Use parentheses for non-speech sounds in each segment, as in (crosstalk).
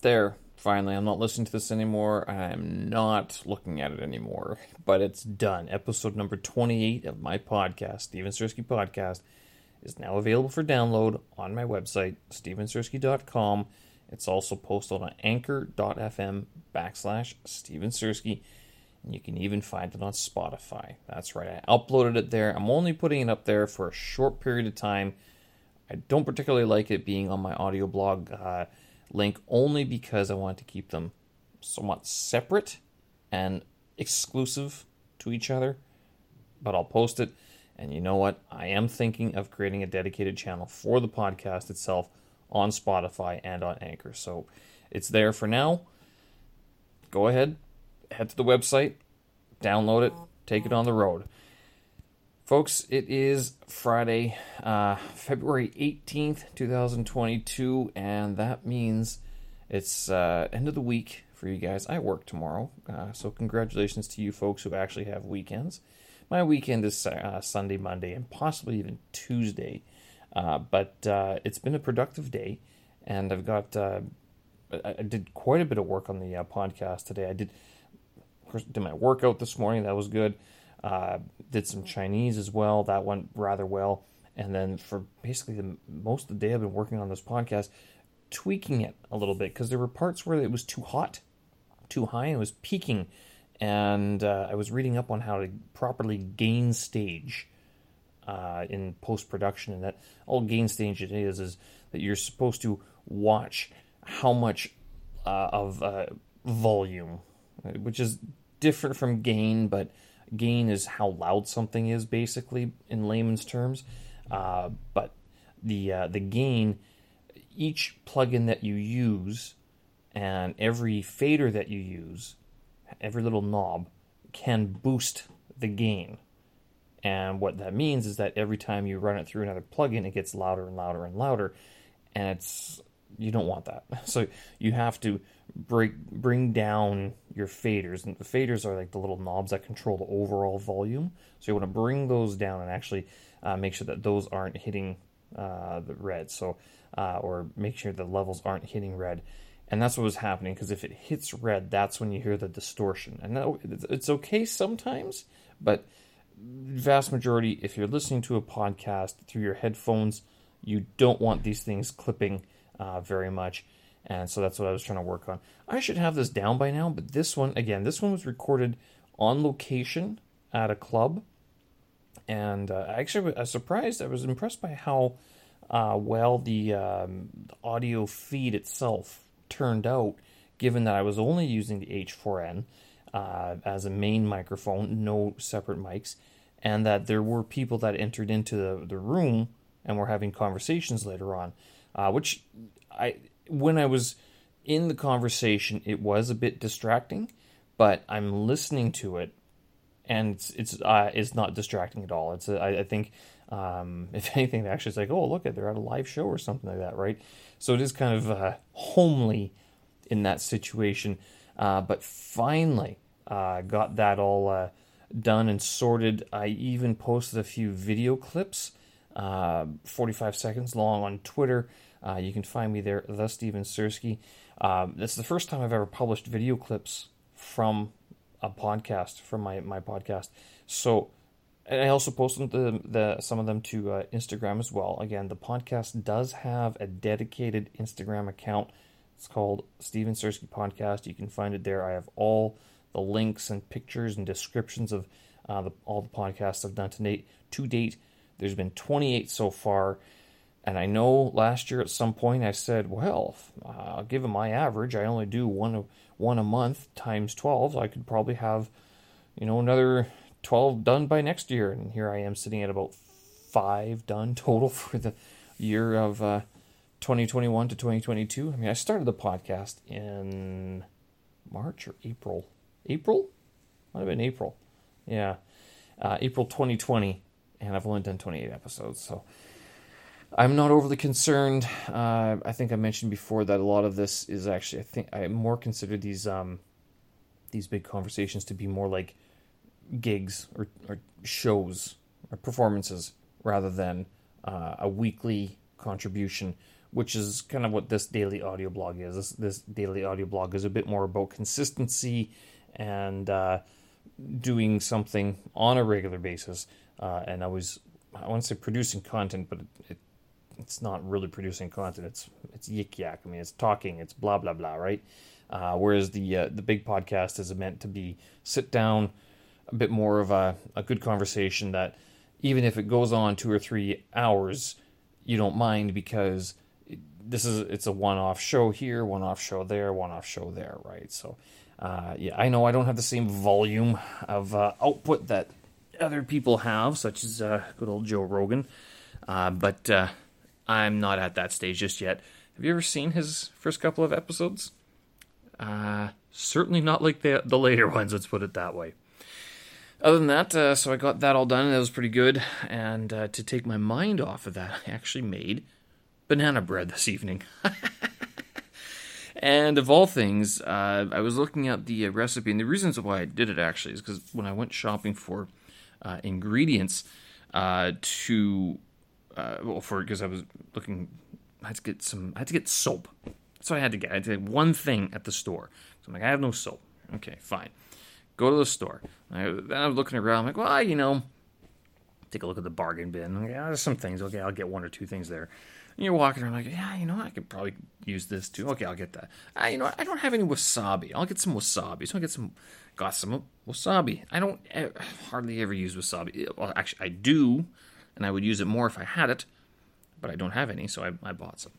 there. Finally, I'm not listening to this anymore. I'm not looking at it anymore. But it's done. Episode number 28 of my podcast, Steven Sersky Podcast, is now available for download on my website, stevensersky.com. It's also posted on anchor.fm backslash Steven Sersky. And you can even find it on Spotify. That's right, I uploaded it there. I'm only putting it up there for a short period of time. I don't particularly like it being on my audio blog. Uh, link only because I want to keep them somewhat separate and exclusive to each other. But I'll post it. And you know what? I am thinking of creating a dedicated channel for the podcast itself on Spotify and on Anchor. So it's there for now. Go ahead, head to the website, download it, take it on the road. Folks, it is Friday, uh, February 18th, 2022, and that means it's uh, end of the week for you guys. I work tomorrow, uh, so congratulations to you folks who actually have weekends. My weekend is uh, Sunday, Monday, and possibly even Tuesday, uh, but uh, it's been a productive day, and I've got. I did quite a bit of work on the podcast today. I did, of course, did my workout this morning. That was good. Uh, did some Chinese as well. That went rather well. And then for basically the most of the day, I've been working on this podcast, tweaking it a little bit because there were parts where it was too hot, too high, and it was peaking. And uh, I was reading up on how to properly gain stage uh, in post production, and that all gain stage it is is that you're supposed to watch how much uh, of uh, volume, which is different from gain, but gain is how loud something is, basically in layman's terms. Uh, but the uh, the gain, each plugin that you use, and every fader that you use, every little knob, can boost the gain. And what that means is that every time you run it through another plugin, it gets louder and louder and louder, and it's you don't want that. (laughs) So you have to break bring down your faders, and the faders are like the little knobs that control the overall volume. So you want to bring those down and actually uh, make sure that those aren't hitting uh, the red. So uh, or make sure the levels aren't hitting red. And that's what was happening because if it hits red, that's when you hear the distortion. And that, it's okay sometimes, but vast majority, if you're listening to a podcast through your headphones, you don't want these things clipping uh, very much. And so that's what I was trying to work on. I should have this down by now, but this one, again, this one was recorded on location at a club. And uh, actually, I was surprised. I was impressed by how uh, well the, um, the audio feed itself turned out, given that I was only using the H4n uh, as a main microphone, no separate mics, and that there were people that entered into the, the room and were having conversations later on uh, which I when I was in the conversation, it was a bit distracting, but I'm listening to it, and it's it's, uh, it's not distracting at all. It's a, I, I think um, (laughs) if anything, actually, it's like oh look at they're at a live show or something like that, right? So it is kind of uh, homely in that situation. Uh, but finally, uh, got that all uh, done and sorted. I even posted a few video clips uh, 45 seconds long on Twitter. Uh, you can find me there, the Steven Sersky. Um, this is the first time I've ever published video clips from a podcast, from my, my podcast. So, I also posted the, the some of them to uh, Instagram as well. Again, the podcast does have a dedicated Instagram account. It's called Steven Sersky Podcast. You can find it there. I have all the links and pictures and descriptions of uh, the, all the podcasts I've done to. To date, there's been 28 so far. And I know last year at some point I said, well, uh, given my average, I only do one one a month times 12. I could probably have, you know, another 12 done by next year. And here I am sitting at about five done (laughs) total for the year of uh, 2021 to 2022. I mean, I started the podcast in March or April. April? Might have been April. Yeah. Uh, April 2020 and I've only done 28 episodes, so I'm not overly concerned. Uh, I think I mentioned before that a lot of this is actually I think I more consider these um, these big conversations to be more like gigs or, or shows or performances rather than uh, a weekly contribution which is kind of what this daily audio blog is. This, this daily audio blog is a bit more about consistency and uh, doing something on a regular basis. Uh, and I was, I want to say producing content, but it, it, it's not really producing content. It's it's yik yak. I mean, it's talking. It's blah blah blah, right? Uh, whereas the uh, the big podcast is meant to be sit down, a bit more of a, a good conversation that even if it goes on two or three hours, you don't mind because this is it's a one-off show here, one-off show there, one-off show there, right? So, uh, yeah, I know I don't have the same volume of uh, output that other people have, such as uh, good old Joe Rogan, uh, but uh, I'm not at that stage just yet. Have you ever seen his first couple of episodes? Uh, certainly not like the the later (laughs) ones. Let's put it that way. Other than that, uh, so I got that all done, and that was pretty good. And uh, to take my mind off of that, I actually made banana bread this evening. (laughs) and of all things, uh, I was looking at the recipe, and the reasons why I did it actually is because when I went shopping for uh, ingredients uh, to, well, for because I was looking, I had to get some, I had to get soap. So I had to get. I had to get one thing at the store. So I'm like, I have no soap. Okay, fine. Go to the store. I, then I was looking around. I'm like, well, you know, take a look at the bargain bin. Yeah, there's some things. Okay, I'll get one or two things there. You're walking around like, yeah, you know, I could probably use this too. Okay, I'll get that. Uh, you know, I don't have any wasabi. I'll get some wasabi. So I get some, got some wasabi. I don't hardly ever use wasabi. Well, actually, I do, and I would use it more if I had it, but I don't have any, so I, I bought some.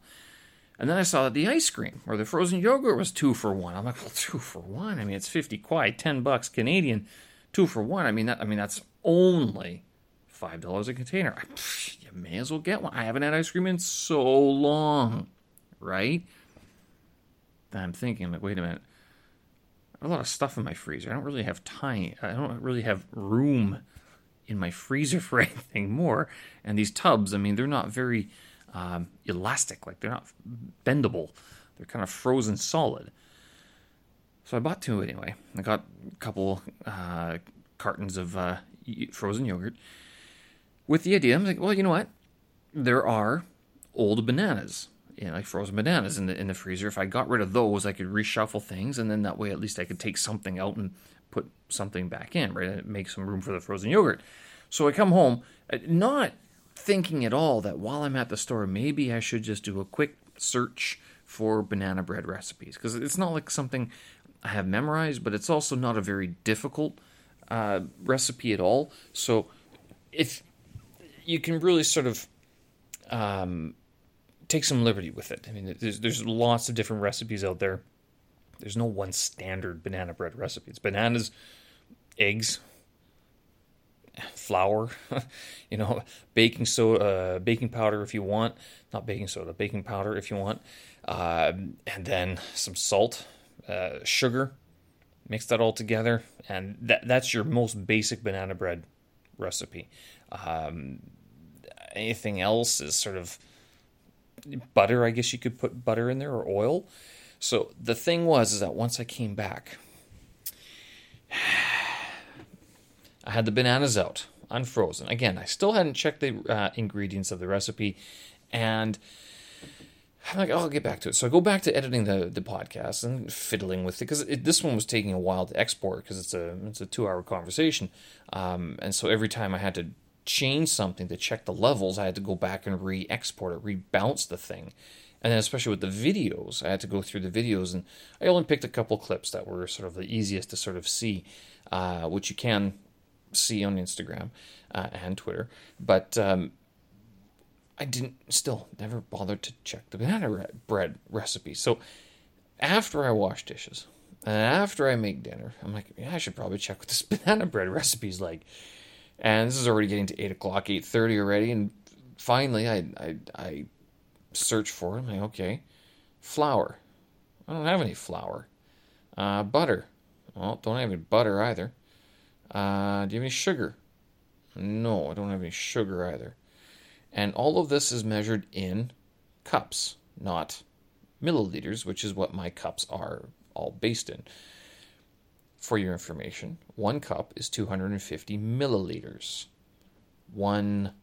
And then I saw that the ice cream or the frozen yogurt was two for one. I'm like, well, two for one. I mean, it's fifty quid, ten bucks Canadian, two for one. I mean, that I mean that's only five dollars a container. I, may as well get one. I haven't had ice cream in so long, right? Then I'm thinking, like, wait a minute. I have a lot of stuff in my freezer. I don't really have time. I don't really have room in my freezer (laughs) for anything more. And these tubs, I mean, they're not very um, elastic, like they're not bendable. They're kind of frozen solid. So I bought two anyway. I got a couple uh, cartons of uh, frozen yogurt with the idea. I'm like, well, you know what? There are old bananas, you know, like frozen bananas in the in the freezer. If I got rid of those, I could reshuffle things, and then that way, at least I could take something out and put something back in, right? And Make some room for the frozen yogurt. So I come home, uh, not thinking at all that while I'm at the store, maybe I should just do a quick search for banana bread recipes because it's not like something I have memorized, but it's also not a very difficult uh, recipe at all. So if you can really sort of um, take some liberty with it. I mean, there's there's lots of different recipes out there. There's no one standard banana bread recipe. It's bananas, eggs, flour, (laughs) you know, baking soda, uh, baking powder if you want, not baking soda, baking powder if you want, uh, and then some salt, uh, sugar. Mix that all together, and that that's your most basic banana bread recipe. Um, anything else is sort of butter. I guess you could put butter in there or oil. So the thing was is that once I came back. (sighs) I had the bananas out, unfrozen. Again, I still hadn't checked the uh, ingredients of the recipe, and I'm like, oh, I'll get back to it. So I go back to editing the, the podcast and fiddling with it because this one was taking a while to export because it's a it's a two hour conversation, um, and so every time I had to change something to check the levels, I had to go back and re-export it, rebounce the thing. And then especially with the videos, I had to go through the videos, and I only picked a couple clips that were sort of the easiest to sort of see, uh, which you can see on Instagram uh, and Twitter. But um, I didn't, still never bothered to check the banana bread recipe. So after I wash dishes and after I make dinner, I'm like, yeah, I should probably check what this (laughs) banana bread recipe is like. And this is already getting to eight o'clock, eight thirty already, and finally I I, I search for it. I'm like, okay, flour. I don't have any flour. Uh, butter. Well, don't have any butter either. Uh, do you have any sugar? No, I don't have any sugar either. And all of this is measured in cups, not milliliters, which is what my cups are all based in. For your information, one cup is 250 milliliters. One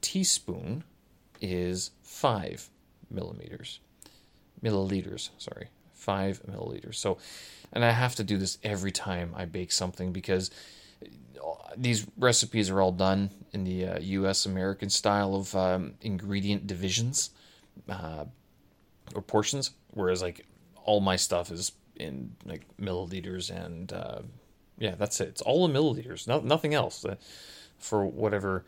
teaspoon is 5 millimeters, milliliters. Sorry, five milliliters. So, and I have to do this every time I bake something because these recipes are all done in the uh, U.S. American style of um, ingredient divisions uh, or portions, whereas like all my stuff is in like milliliters and uh, yeah, that's it. It's all in milliliters, no, nothing else uh, for whatever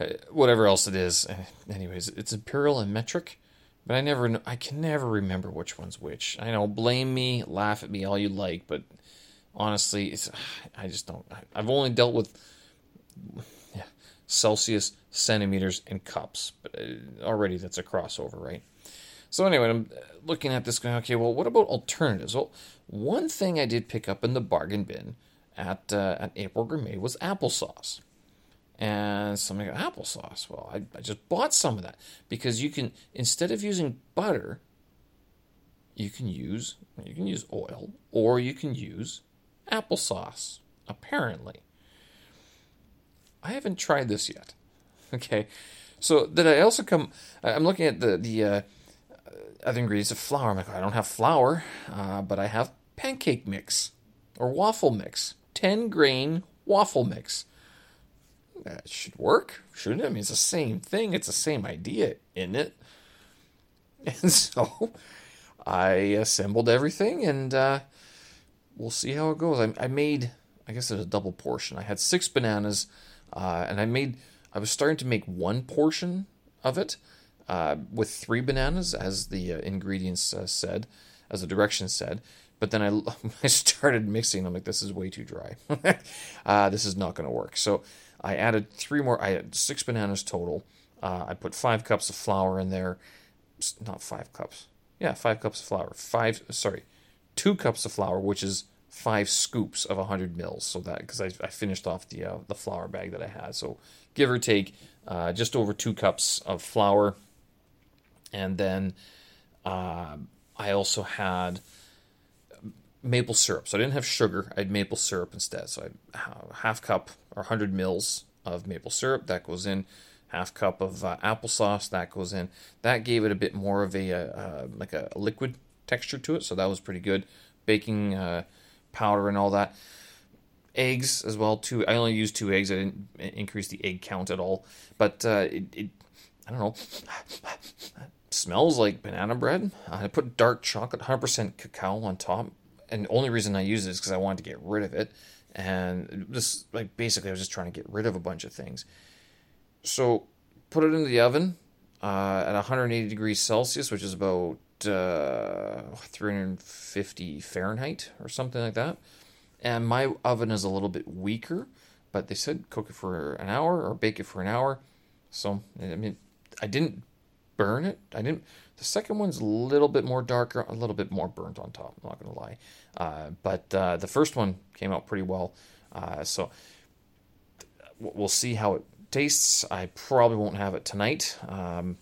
uh, whatever else it is. Anyways, it's imperial and metric. But I never, I can never remember which one's which. I know, blame me, laugh at me all you like, but honestly, it's (sighs) I just don't. I've only dealt with yeah, Celsius, centimeters, and cups, but uh, already that's a crossover, right? So anyway, I'm looking at this going, okay, well, what about alternatives? Well, one thing I did pick up in the bargain bin at uh, at April Gourmet was applesauce. And got applesauce. Well, I, I just bought some of that because you can instead of using butter, you can use you can use oil or you can use applesauce, apparently. I haven't tried this yet. (laughs) Okay. So did I also come? I'm looking at the the uh, other ingredients of flour. I'm like, I don't have flour, uh, but I have pancake mix or waffle mix, ten grain waffle mix. That should work, shouldn't it? I mean, it's the same thing. It's the same idea, isn't it? (laughs) And so I assembled everything, and uh, we'll see how it goes. I, I made, I guess it was a double portion. I had six bananas, uh, and I made, I was starting to make one portion of it uh, with three bananas, as the uh, ingredients uh, said, as the directions said. But then I, (laughs) I started mixing. I'm like, this is way too dry. (laughs) Uh, this is not going to work. So I added three more. I had six bananas total. Uh, I put five cups of flour in there. Not five cups. Yeah, five cups of flour. Five. Sorry, two cups of flour, which is five scoops of 100 mils. So that because I, I, finished off the uh, the flour bag that I had. So give or take, just over two cups of flour, and then uh, I also had maple syrup. So I didn't have sugar. I had maple syrup instead. So I half cup or 100 mils of maple syrup that goes in. Half cup of uh, applesauce that goes in. That gave it a bit more of a uh, like a liquid texture to it, so that was pretty good. Baking uh, powder and all that. Eggs as well. Two. I only used two eggs. I didn't increase the egg count at all. But uh, it, it, I don't know. Smells like banana bread. I put dark chocolate, 100% cacao on top, and the only reason I use it is because I wanted to get rid of it. And this, like, basically, I was just trying to get rid of a bunch of things. So, put it into the oven uh, at 180 degrees Celsius, which is about uh, 350 Fahrenheit or something like that. And my oven is a little bit weaker, but they said cook it for an hour or bake it for an hour. So I mean, I didn't burn it. I didn't. The second one's a little bit more darker, a little bit more burnt on top. I'm not gonna lie, uh, but uh, the first one came out pretty well. Uh, so we'll see how it tastes. I probably won't have it tonight. Um,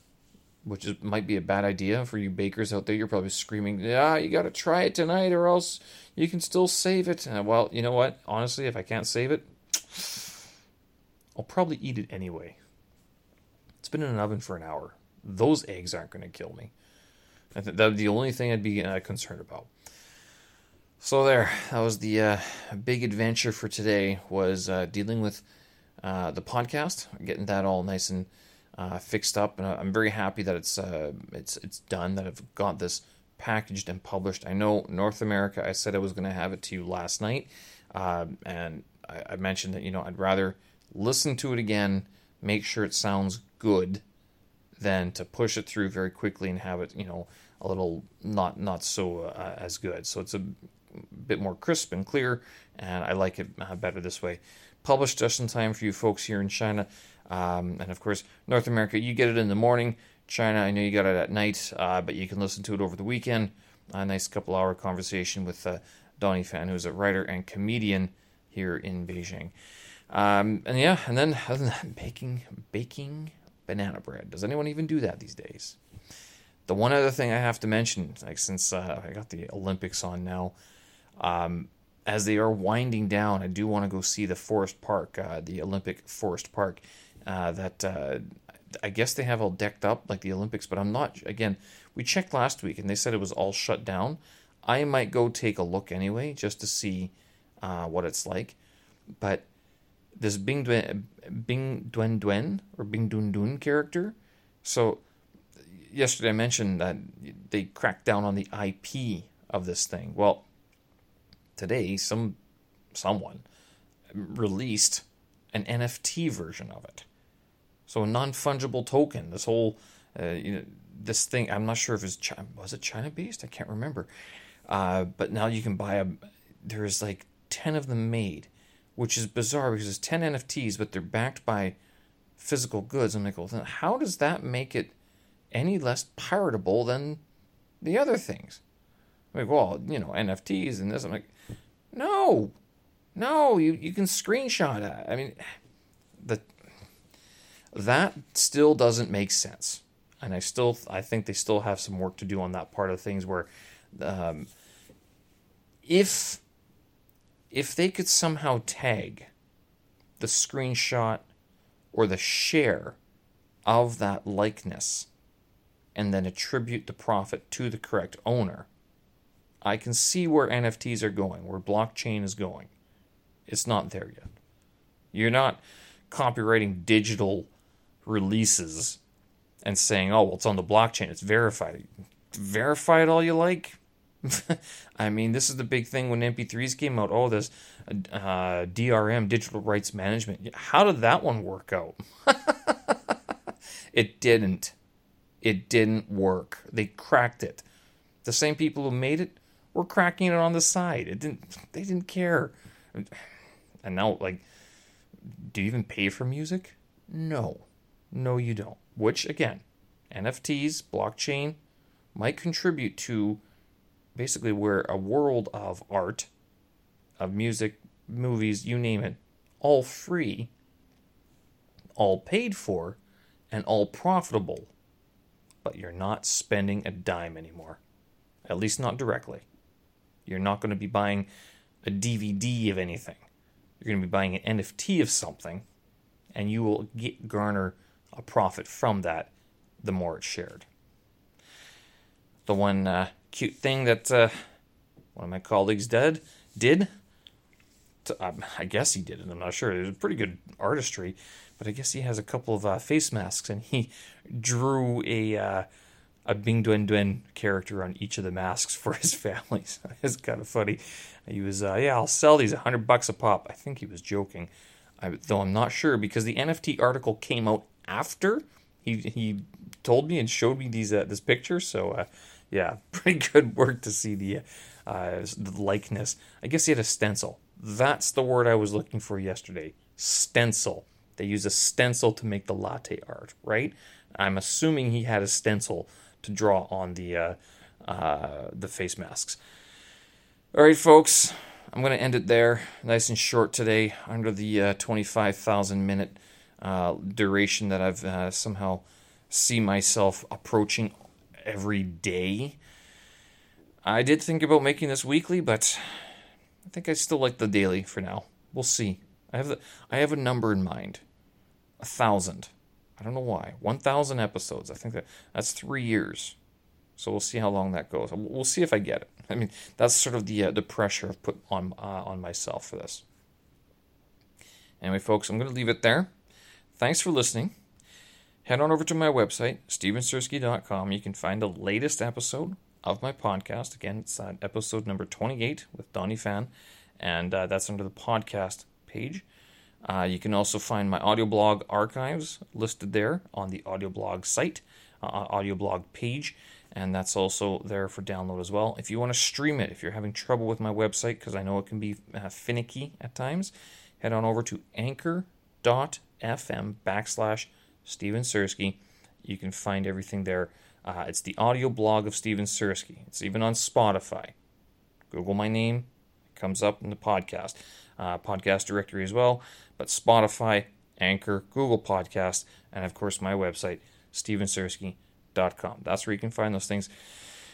which is, might be a bad idea for you bakers out there. You're probably screaming, "Yeah, you got to try it tonight, or else you can still save it." Uh, well, you know what? Honestly, if I can't save it, I'll probably eat it anyway. It's been in an oven for an hour. Those eggs aren't going to kill me. I think that'd be the only thing I'd be uh, concerned about. So there, that was the uh, big adventure for today. Was uh, dealing with uh, the podcast, getting that all nice and uh, fixed up, and I'm very happy that it's uh, it's it's done. That I've got this packaged and published. I know North America. I said I was going to have it to you last night, uh, and I, I, mentioned that you know I'd rather listen to it again, make sure it sounds good, than to push it through very quickly and have it you know a little not not so uh, as good. So it's a bit more crisp and clear, and I like it uh, better this way. Published just in time for you folks here in China. Um, and of course, North America, you get it in the morning. China, I know you got it at night, uh, but you can listen to it over the weekend. A nice couple hour conversation with uh, Donnie Fan, who's a writer and comedian here in Beijing. Um, and yeah, and then other than that, baking, baking banana bread. Does anyone even do that these days? The one other thing I have to mention, like since uh, I got the Olympics on now, um, as they are winding down, I do want to go see the Forest Park, uh, the Olympic Forest Park uh, that uh, I guess they have all decked up like the Olympics, but I'm not. Again, we checked last week and they said it was all shut down. I might go take a look anyway just to see uh, what it's like. But this Bing Duen, Bing Dwen Dwen or Bing Dun Dun character. So yesterday I mentioned that they cracked down on the IP of this thing. Well, today some someone released an NFT version of it. So a non-fungible token. This whole uh, you know this thing. I'm not sure if it's China, was it China based. I can't remember. Uh, but now you can buy a. There's like ten of them made, which is bizarre because it's ten NFTs, but they're backed by physical goods. I'm like, well, then how does that make it any less piratable than the other things? I'm like, well, you know, NFTs and this. I'm like, no, no, you you can screenshot it. I mean, the that still doesn't make sense, and I still I think they still have some work to do on that part of things where, um, if if they could somehow tag the screenshot or the share of that likeness and then attribute the profit to the correct owner, I can see where NFTs are going, where blockchain is going. It's not there yet. You're not copyrighting digital releases and saying, "Oh, well, it's on the blockchain. It's verified." Verify it all you like. (laughs) I mean, this is the big thing when MP3s came out. Oh, this uh, DRM, digital rights management. How did that one work out? (laughs) it didn't. It didn't work. They cracked it. The same people who made it were cracking it on the side. It didn't. They didn't care. And now, like, do you even pay for music? No. No, you don't. Which, again, NFTs, blockchain, might contribute to basically where a world of art, of music, movies, you name it, all free, all paid for, and all profitable. But you're not spending a dime anymore. At least not directly. You're not going to be buying a DVD of anything. You're going to be buying an NFT of something, and you will get, garner a profit from that the more it's shared. The one uh, cute thing that uh, one of my colleagues did did. To, um, I guess he did it. I'm not sure. It was pretty good artistry, but I guess he has a couple of uh, face masks, and he drew a uh, a Bing Dwen Dwen character on each of the masks for (laughs) his families. (laughs) it's kind of funny. He was, uh, yeah, I'll sell these hundred bucks a pop. I think he was joking, I, though I'm not sure because the NFT article came out after he he told me and showed me these uh, this picture. So uh, yeah, (laughs) pretty good work to see the uh, the likeness. I guess he had a stencil. That's the word I was looking for yesterday. Stencil. They use a stencil to make the latte art, right? I'm assuming he had a stencil to draw on the uh, uh, the face masks. All right, folks. I'm going to end it there. Nice and short today, under the uh, 25,000 minute uh, duration that I've uh, somehow see myself approaching every day. I did think about making this weekly, but I think I still like the daily for now. We'll see. I have the, I have a number in mind, a thousand. I don't know why. One thousand episodes. I think that that's three years. So we'll see how long that goes. We'll see if I get it. I mean, that's sort of the uh, the pressure I've put on uh, on myself for this. Anyway, folks, I'm going to leave it there. Thanks for listening. Head on over to my website, stevensersky.com. You can find the latest episode of my podcast. Again, it's uh, episode number 28 with Donnie Fan, and uh, that's under the podcast page. Uh, you can also find my audio blog archives listed there on the audio blog site, uh, audio blog page, and that's also there for download as well. If you want to stream it, if you're having trouble with my website, because I know it can be uh, finicky at times, head on over to anchor.fm fm backslash Steven Sersky. You can find everything there. Uh, it's the audio blog of Steven Sersky. It's even on Spotify. Google my name, it comes up in the podcast, uh, podcast directory as well. But Spotify, Anchor, Google Podcast, and of course my website, stevensersky.com. That's where you can find those things.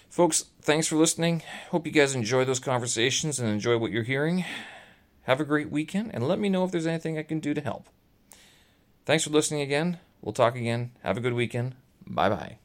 Folks, thanks for listening. Hope you guys enjoy those conversations and enjoy what you're hearing. Have a great weekend, and let me know if there's anything I can do to help. Thanks for listening again. We'll talk again. Have a good weekend. Bye bye.